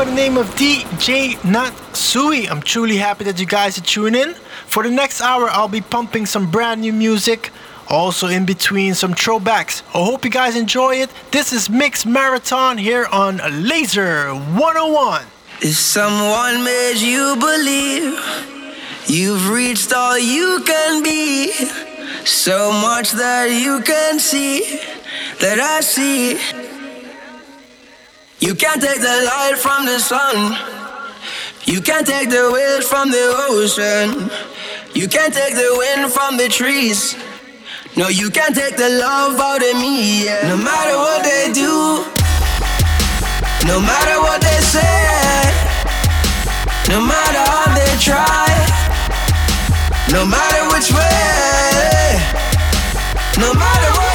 by the name of DJ Natsuj. I'm truly happy that you guys are tuning in. For the next hour, I'll be pumping some brand new music, also in between some throwbacks. I hope you guys enjoy it. This is Mix Marathon here on Lazer 101. If someone made you believe you've reached all you can be, so much that you can see that I see. You can't take the light from the sun. You can't take the wind from the ocean. You can't take the wind from the trees. No, you can't take the love out of me. Yeah. No matter what they do, no matter what they say, no matter how they try, no matter which way, no matter what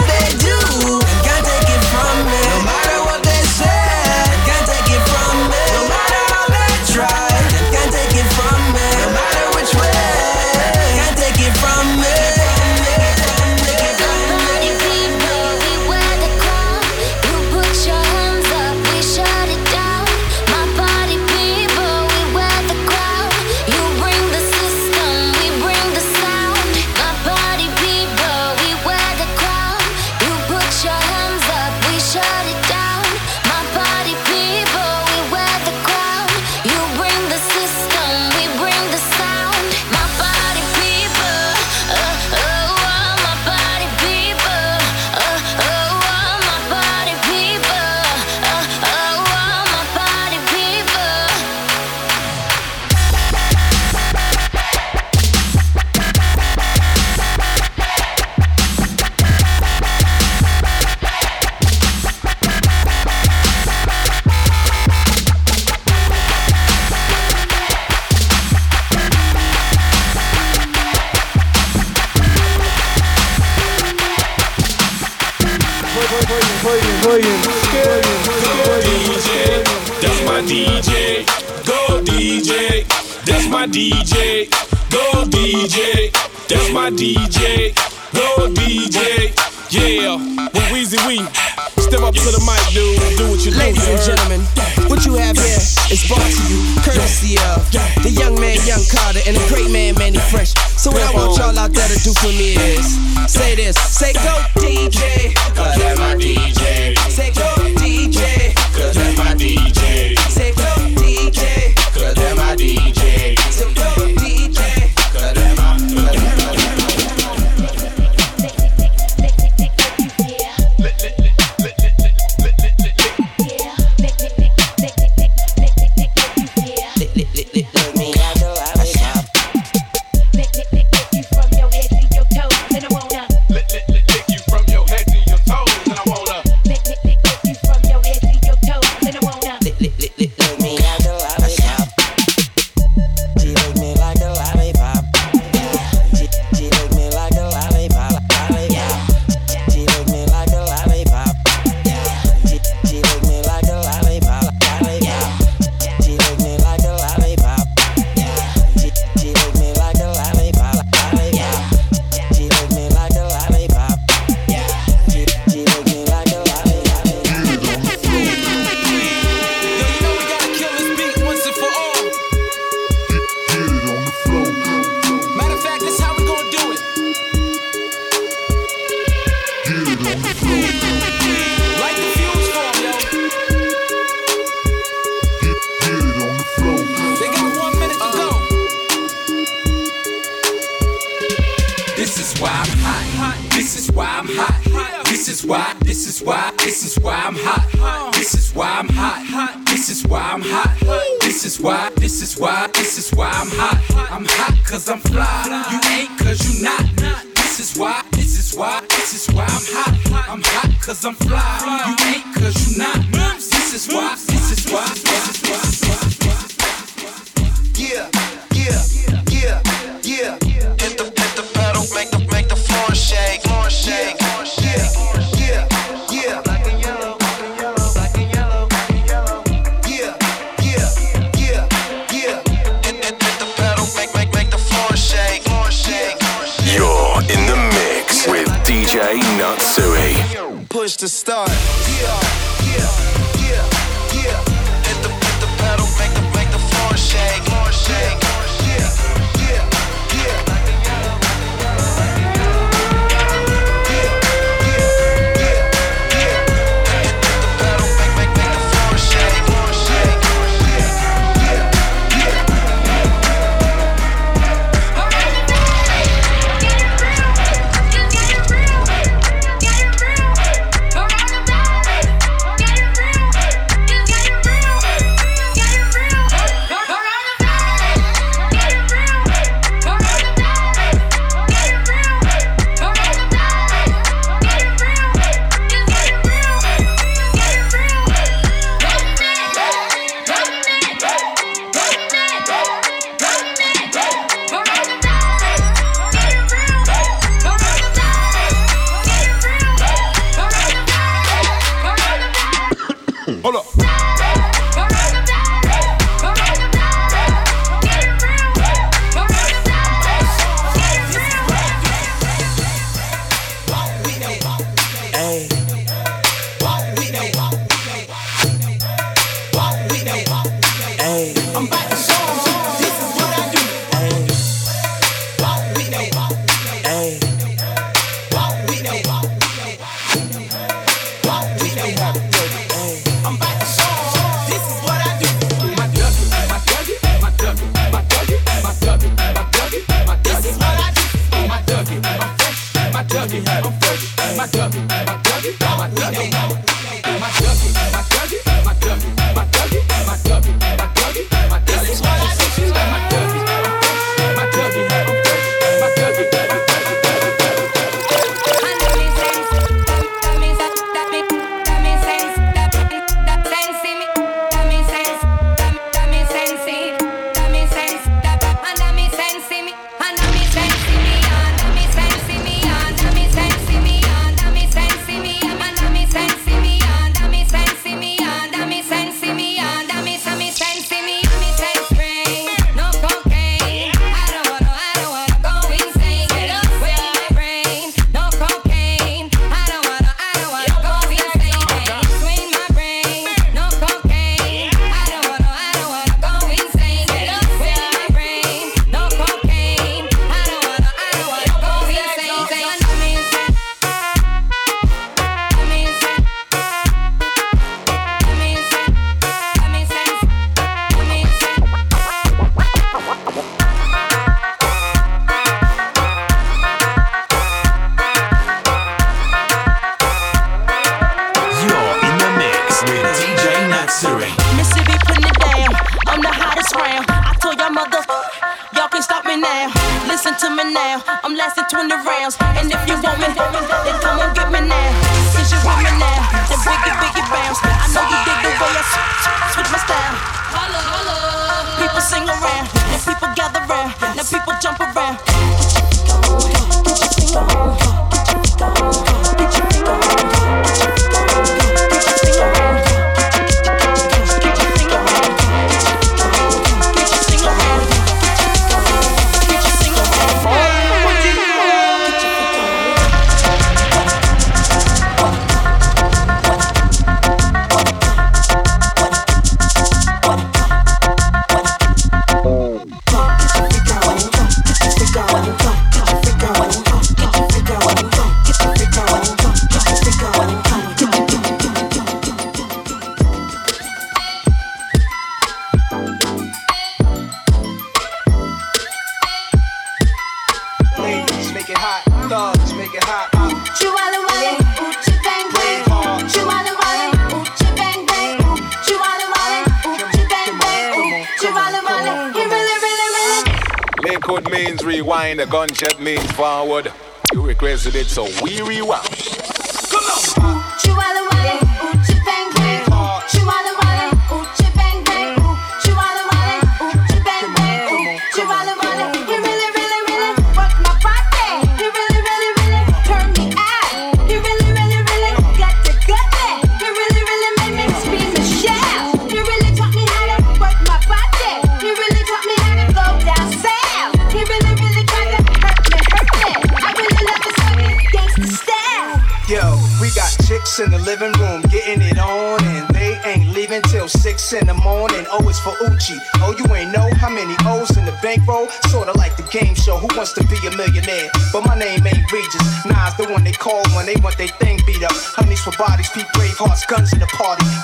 Natsuj. Push to start. Yeah, yeah. thuggy, I'm fresh, my thuggy, my thuggy, my thuggy, my thuggy, my thuggy, my thuggy, my my. We got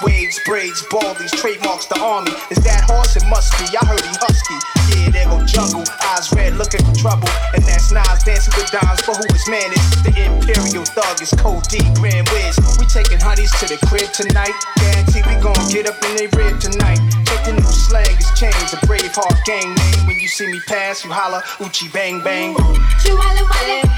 Waves, braids, baldies, trademarks the army. Is that horse? It must be. I heard he husky. Yeah, there go jungle. Eyes red, looking for trouble. And that's Nas dancing with dimes for who his man is. The imperial thug is Code D, Grand Wiz. We taking honeys to the crib tonight. Guarantee we gon' get up in they rib tonight. Check the new slang, it's changed. A brave heart gang name. When you see me pass, you holla, Uchi bang bang. Uchi bang bang.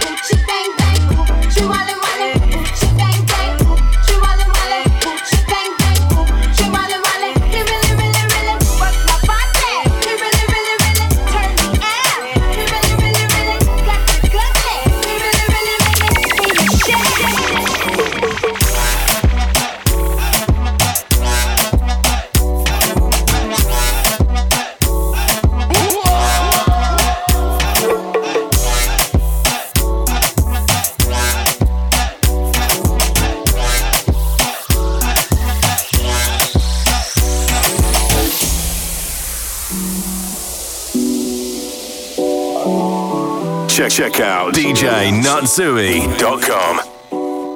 Check check out DJNatsuj.com.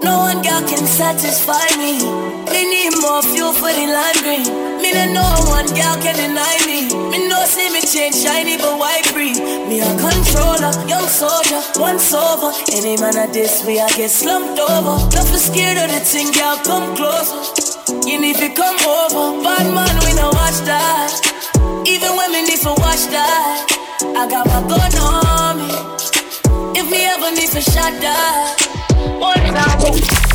No one girl can satisfy me. Me need more fuel for the lime green. Me know no one girl can deny me. Me know see me change shiny but white breed. Me a controller, young soldier, once over. Any man at this way I get slumped over. Don't be scared of the thing, girl, come closer. You need to come over. Bad man, we no watch that. Even me need to watch that. I got my gun on need to shot that. One time.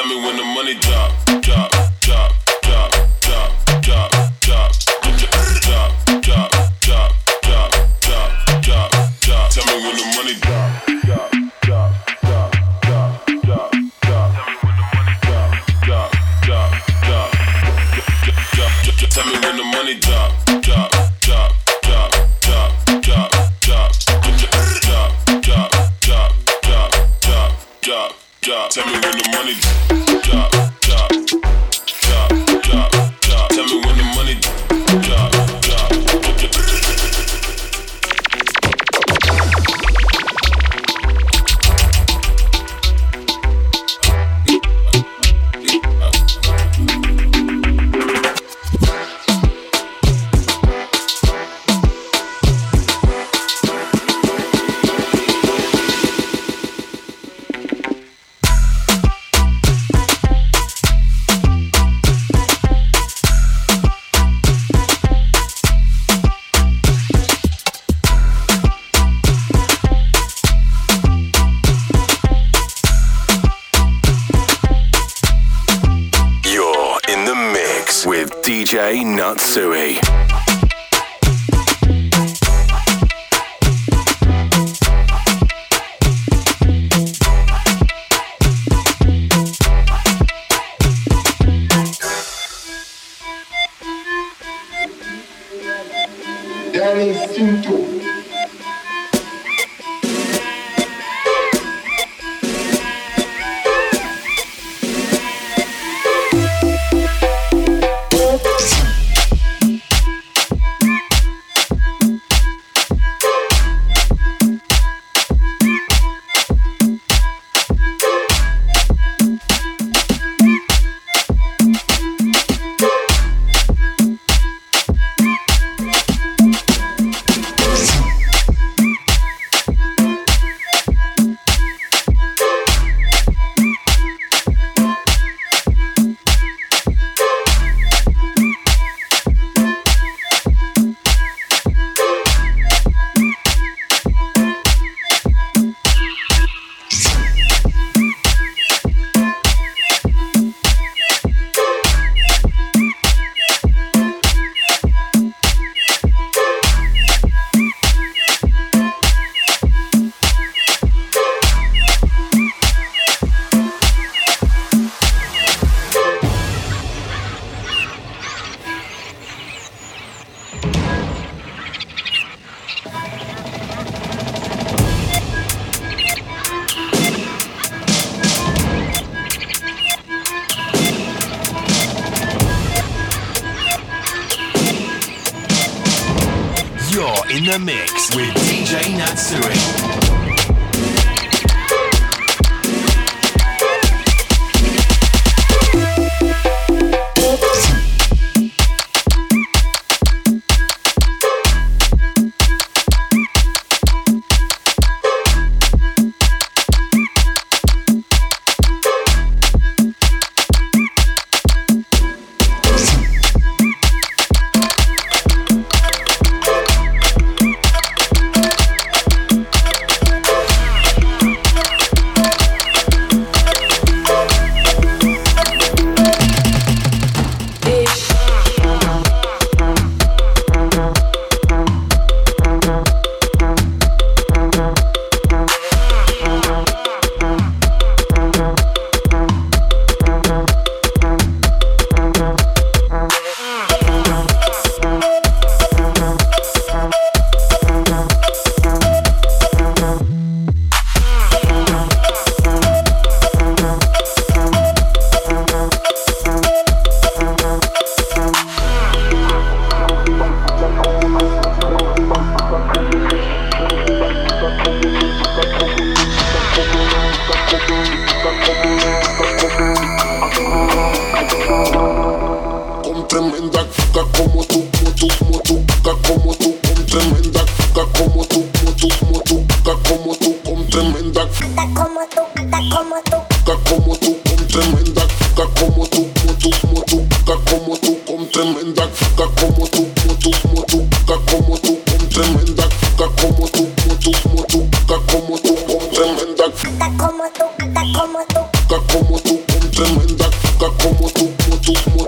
Tell, me when the money drop,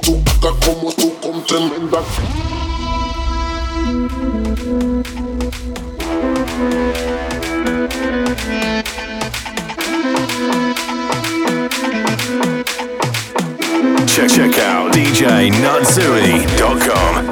tú, acá como tú, con tremenda. Check, check out DJNatsuj.com.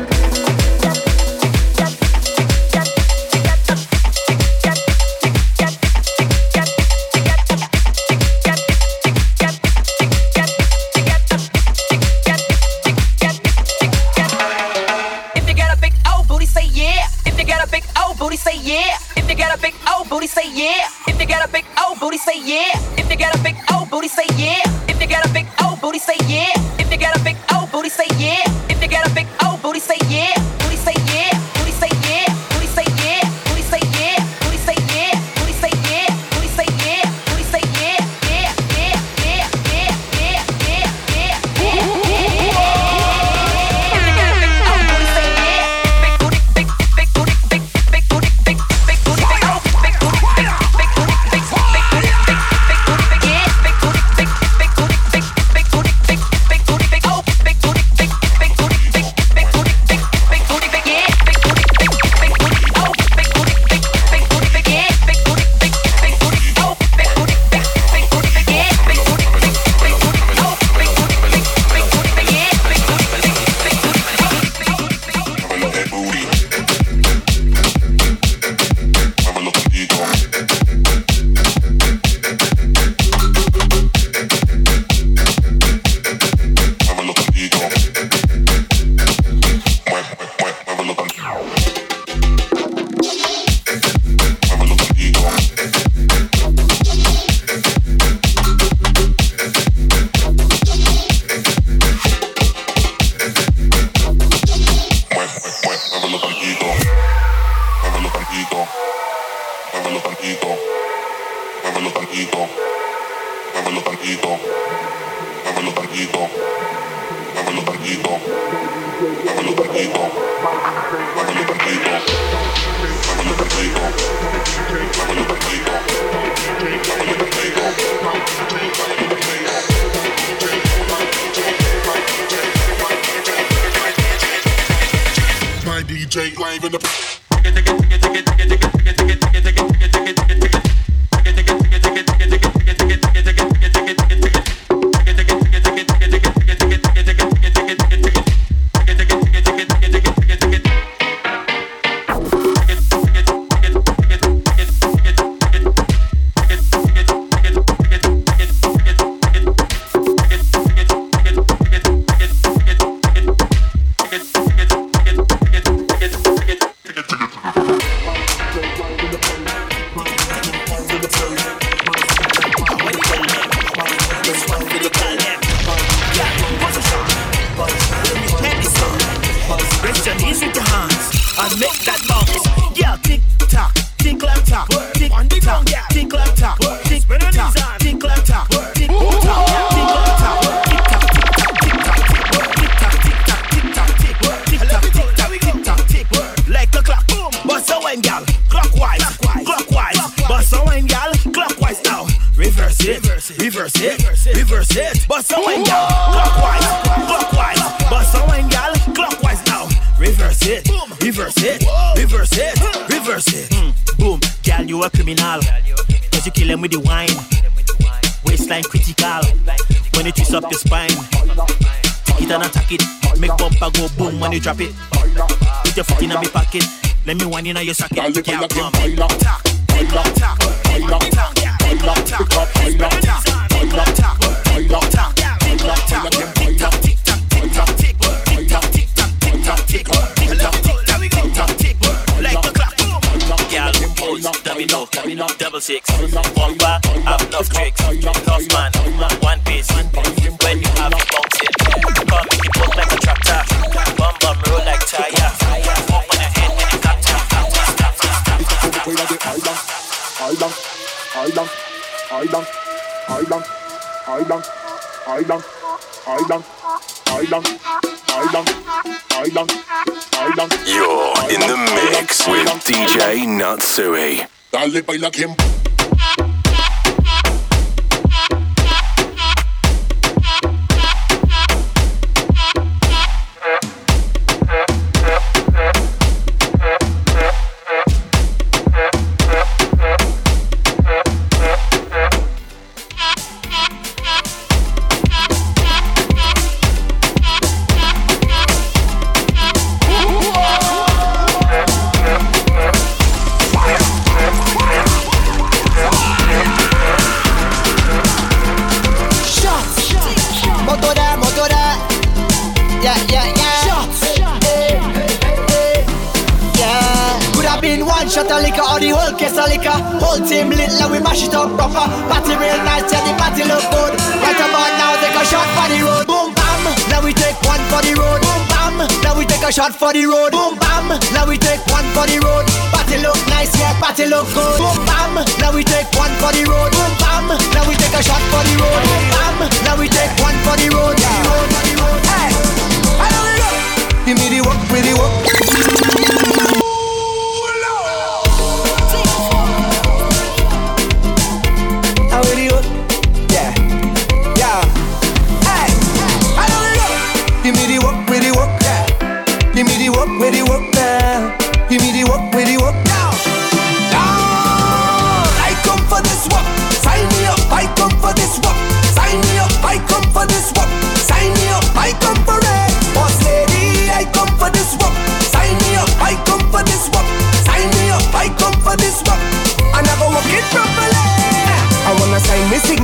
wine, gal, clockwise, clockwise, clockwise. clockwise. Bust a wine, gal, clockwise now. Reverse it, reverse it, reverse it, reverse it. Reverse it. Bust a wine, gal, clockwise, clockwise. Bust a wine, gal, clockwise now. Reverse it, reverse it, reverse it, reverse it. Boom, gal, you a criminal. Cause you kill him with the wine. Waistline critical. When you twist up your spine. Take it and attack it. Make bumper go boom when you drop it. Put your foot in a me pocket. Let me wine in your socket. Girl, come. Tack, tack, tack, tack, tack, tack, Double six, one bar, have enough tricks. Tough man, one piece. When you have it bouncing, come make it work like a tractor. Bum bum roll like tire. Island, island, island, island, island, island, island, island, island, island. You're in the mix with DJ Natsuj. Dale, baila quien. Liquor or the whole case of liquor. Whole team lit, like we mash it up proper. Party real nice, yeah, the party look good. Right about now, take a shot for the road. Boom, bam. Now we take one for the road. Boom, bam. Now we take a shot for the road. Boom, bam. Now we take one for the road. Party look nice, yeah, party look good. Boom, bam. Now we take one for the road. Boom, bam. Now we take a shot for the road. Boom, bam. Now we take one for the road. Yeah. Hey, I know we go. Give me the work, with the work.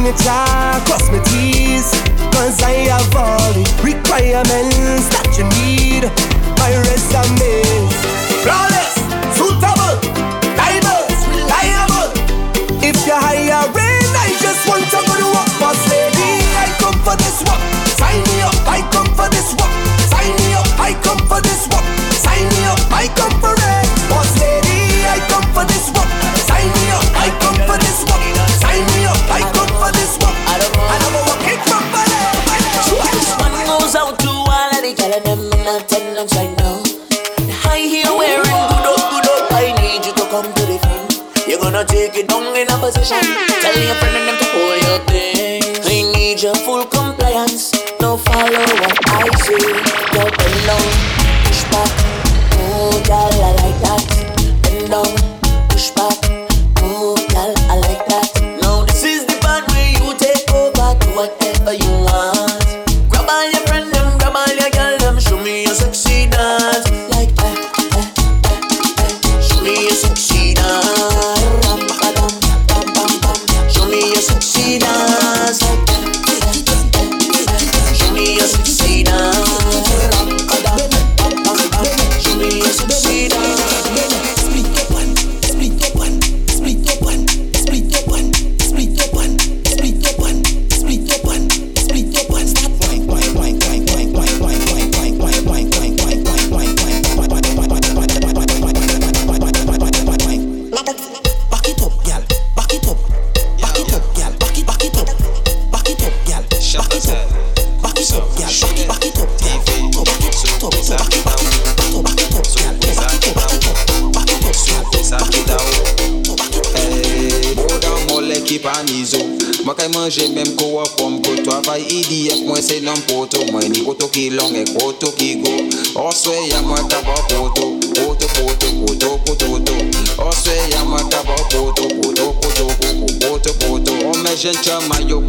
it's our take it down in a position. Tell your friend and them to hold your thing. I need your full compliance. No follow what I say. Jamaica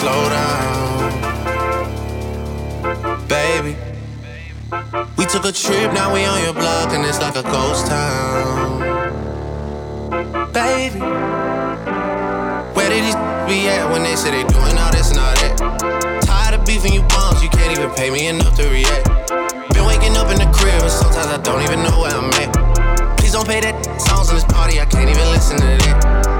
Slow down, baby. We took a trip, now we on your block and it's like a ghost town, baby. Where did these be at when they say they doing all this and all that? Tired of beefing you bums, you can't even pay me enough to react. Been waking up in the crib and sometimes I don't even know where I'm at. Please don't pay that songs in this party, I can't even listen to that.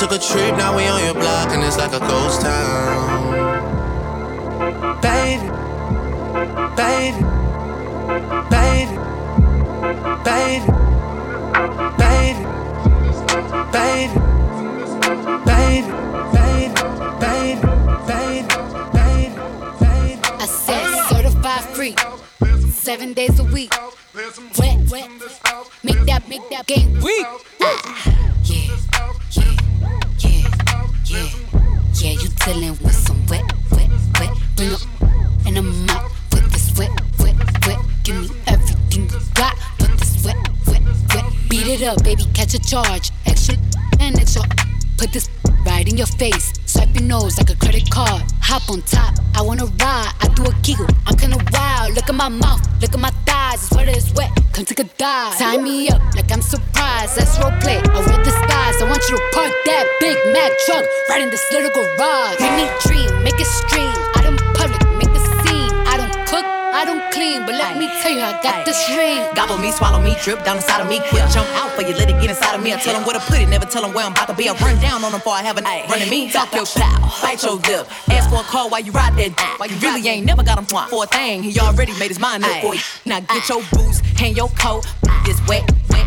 took a trip, now we on your block and it's like a ghost town, baby, baby, baby, baby, baby, baby, baby, baby, baby, baby. I said certified free, seven days a week. Wet, wet, make that, make that game weak. Yeah, yeah, yeah, yeah, yeah. You dealing with some wet, wet, wet. Bring up and I'm with this wet, wet, wet. Give me everything you got. Put this wet, wet, wet. Beat it up, baby, catch a charge. Extra and extra. Put this right in your face. Swipe your nose like a credit card. Hop on top, I wanna ride. I do a giggle, I'm kinda wild. Look at my mouth, look at my wet. Come take a dive. Tie me up like I'm surprised. That's role play. I wear disguise. I want you to park that big Mac truck right in this little garage. Make me dream, make it stream. I don't clean, but let me tell you, I got this ring. Gobble me, swallow me, drip down inside of me. Quick jump out for you, let it get inside of me. I tell them where to put it, never tell them where I'm about to be. I run down on them before I have a running me. Talk your shit, bite your lip. Ask for a call while you ride that dick. While you really ain't never got him for a thing. He already made his mind up for you. Now get your boots, hang your coat. This wet, wet,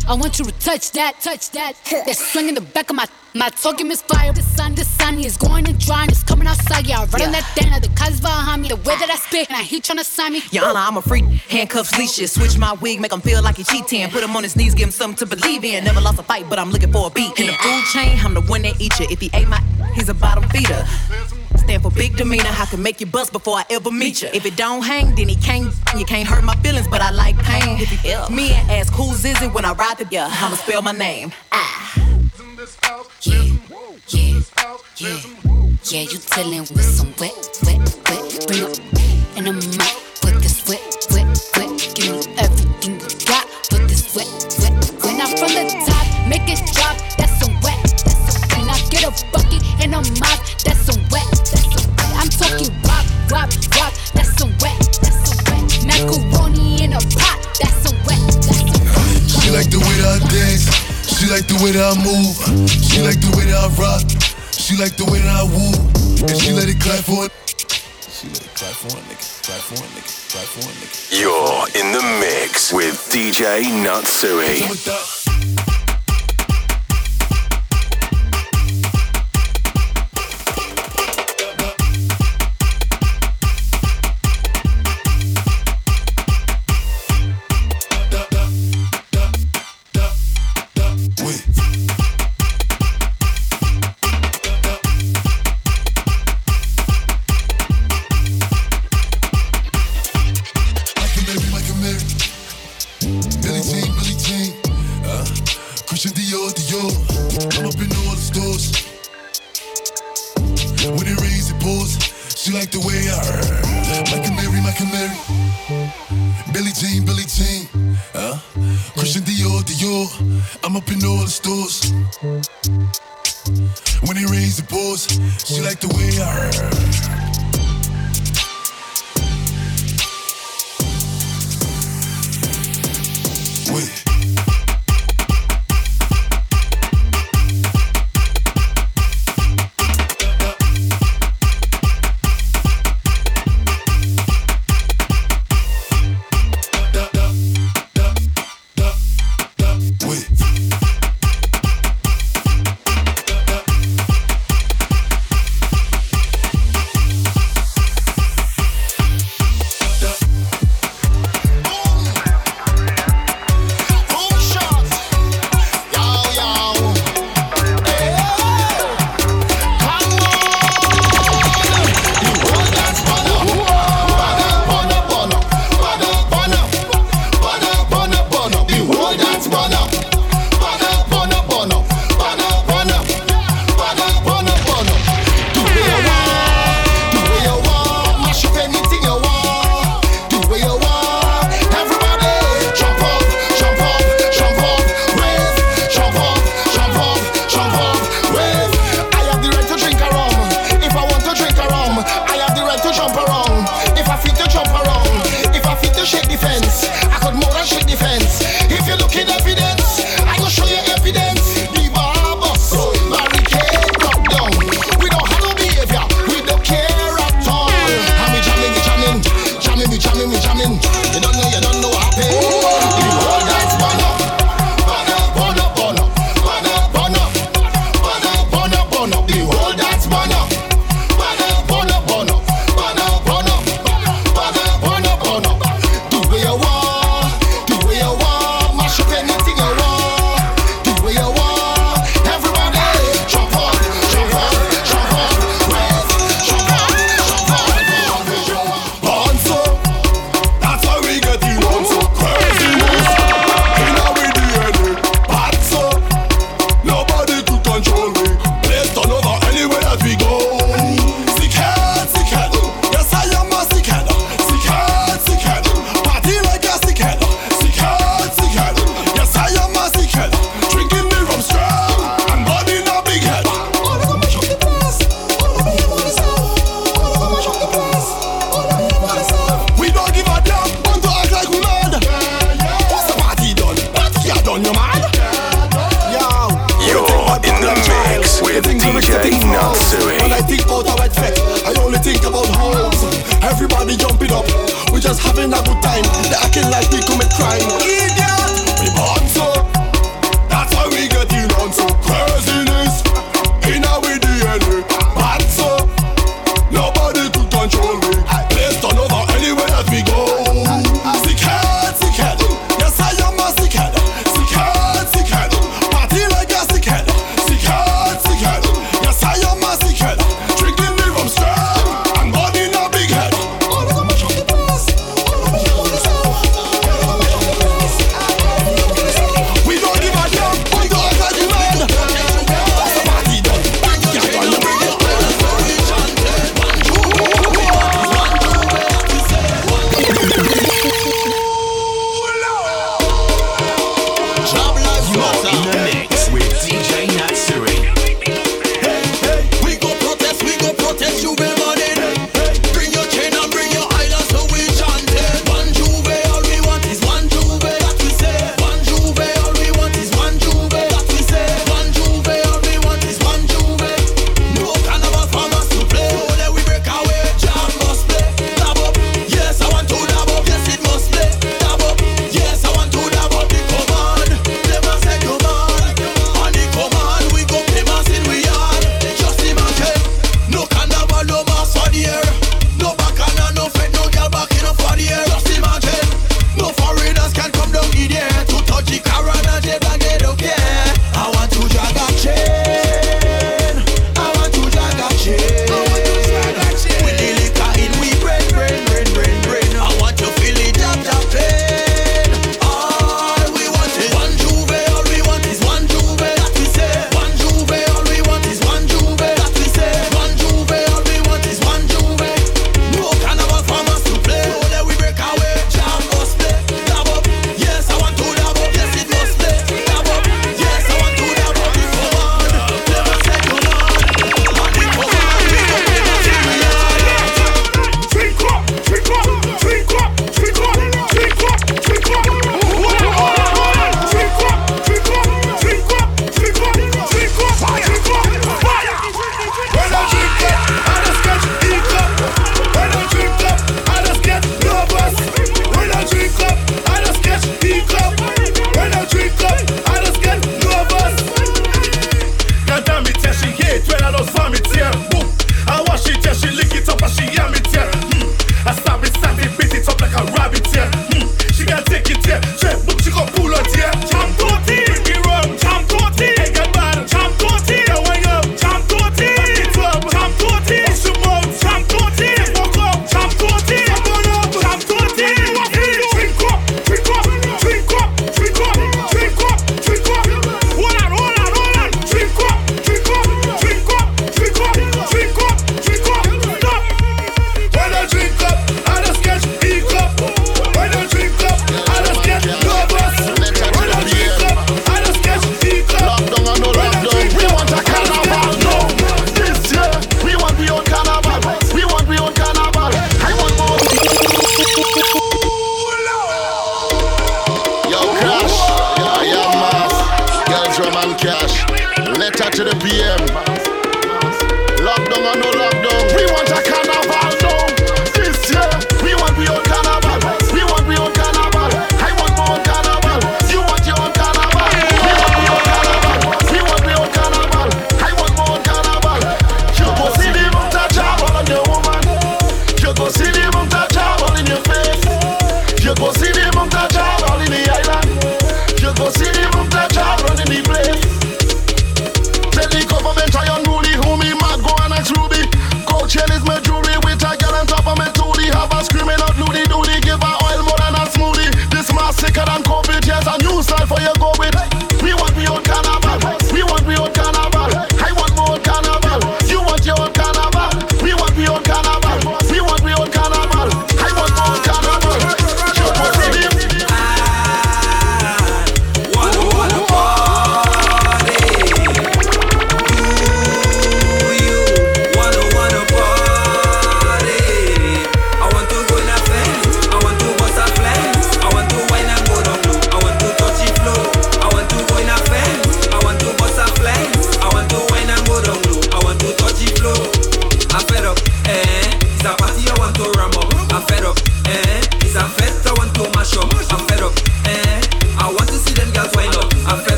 I want you to touch that, touch that. That swing in the back of my, my talking misfire. The sun, the sun is going and drying, it's coming outside. Yeah, I run on that dana, the cuz behind me, the way that I spit, and he tryna sign me. Your Honor, I'm a freak. Handcuffs, leashes. Switch my wig, make him feel like he cheating. Put him on his knees, give him something to believe in. Never lost a fight, but I'm looking for a beat. In the food chain, I'm the one that eat you. If he ate my, he's a bottom feeder. Stand for big demeanor, I can make you bust before I ever meet you. If it don't hang, then he can't. You can't hurt my feelings, but I like pain. If he ill, me and ask who's is it when I ride the yeah, I'ma spell my name. Ah. Yeah, yeah, yeah, yeah. You dealing with some wet, wet, wet. Up and I'm out like the way that I woo. And she let it clap for it. She let it clap for a nigga. Clap for a nigga. Clap for a nigga. You're in the mix with DJ Natsuj.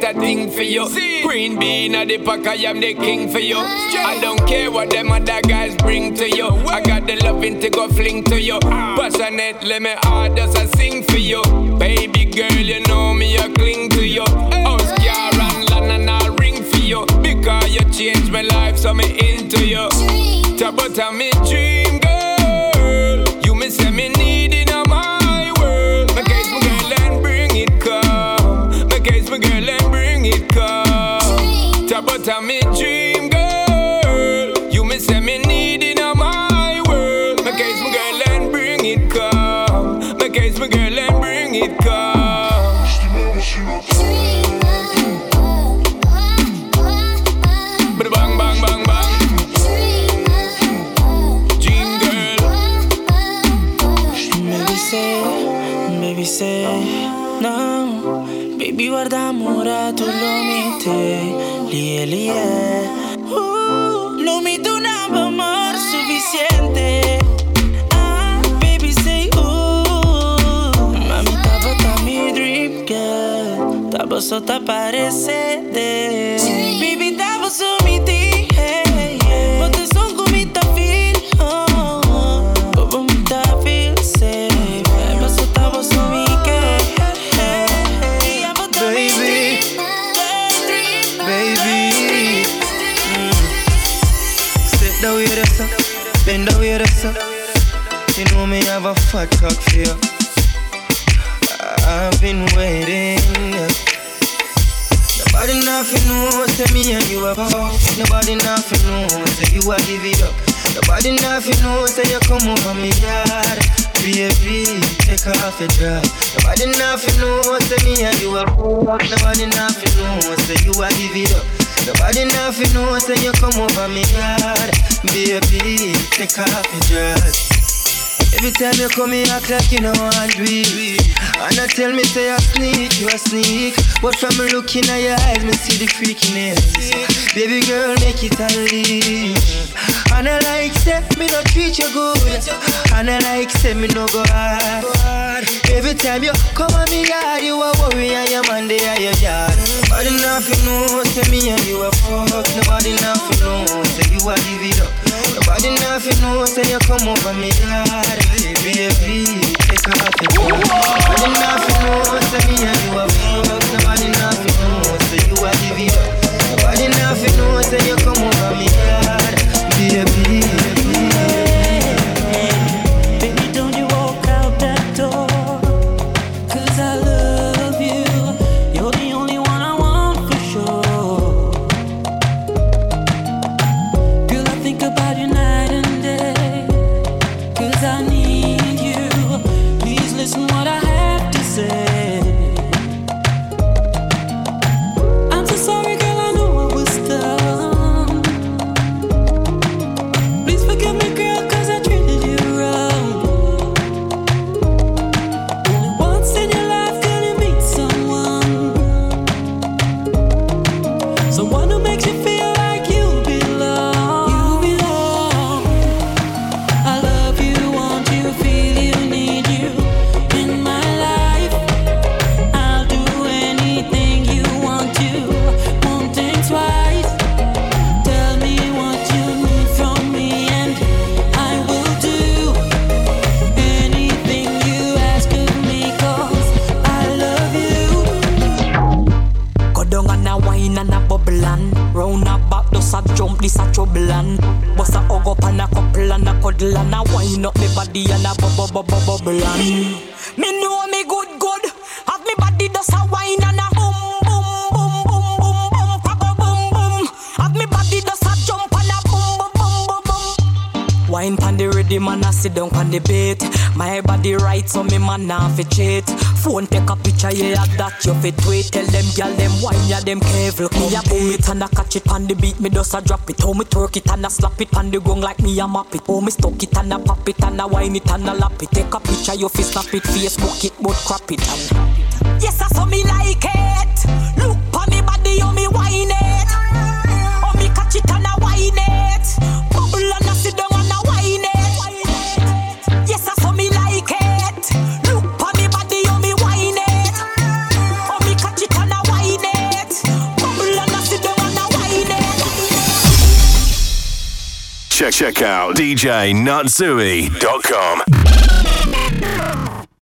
got a thing for you. Green bean at the pack, I am the king for you. I don't care what them other guys bring to you. I got the loving to go fling to you. Passionate, let me hard as I sing for you. Baby girl, you know me, I cling to you. Oscar and London, I ring for you. Because you changed my life, so me into you. Tabata me dream. Uh, no me do amor suficiente. Ah, baby say ooh, mami tava tá me dream girl, tava só tá parecendo. Down with us, up, bend down with us. up. You know me have a fat cock for you. I've been waiting. Nobody nothing knows say me and you power. Nobody nothing knows say you are give it up. Nobody nothing knows say you come over me yard. Baby, take off your dress. Nobody nothing knows say me and you are. Nobody nothing knows say you are give it up. Nobody nothing knows say you come over me yard. Baby, take off your dress. Every time you come here, act like you know I do it. And I tell me, say I sneak, you a sneak. But from me looking at your eyes, me see the freakiness. Baby girl, make it unleash. And I like, say, me no treat you good. And I like, say, me no go hard. Every time you come on me yard, you a worry and your man they are your yard. Nobody nothing knows, say me and you a fuck. Nobody nothing knows, say you a give it up. Nobody nothing knows, say you come over me yard. Baby, take off your coat. Nobody nothing knows, say me and you are a fuck. Nobody nothing knows, say you a give it up. Nobody nothing knows, say you come over me yard. Baby, fi cheat. Phone take a picture yeah that you fit tweet. Tell them gyal them wine yeah them careful Me a boom it and I catch it on the beat Me just a drop it. How me twerk it and I slap it on the gong like me a map it. How me stuck it and I pop it and I wine it and I lap it. Take a picture you fi snap it. Facebook it but crap it and Yes I saw me like it Check check out DJNatsuj.com.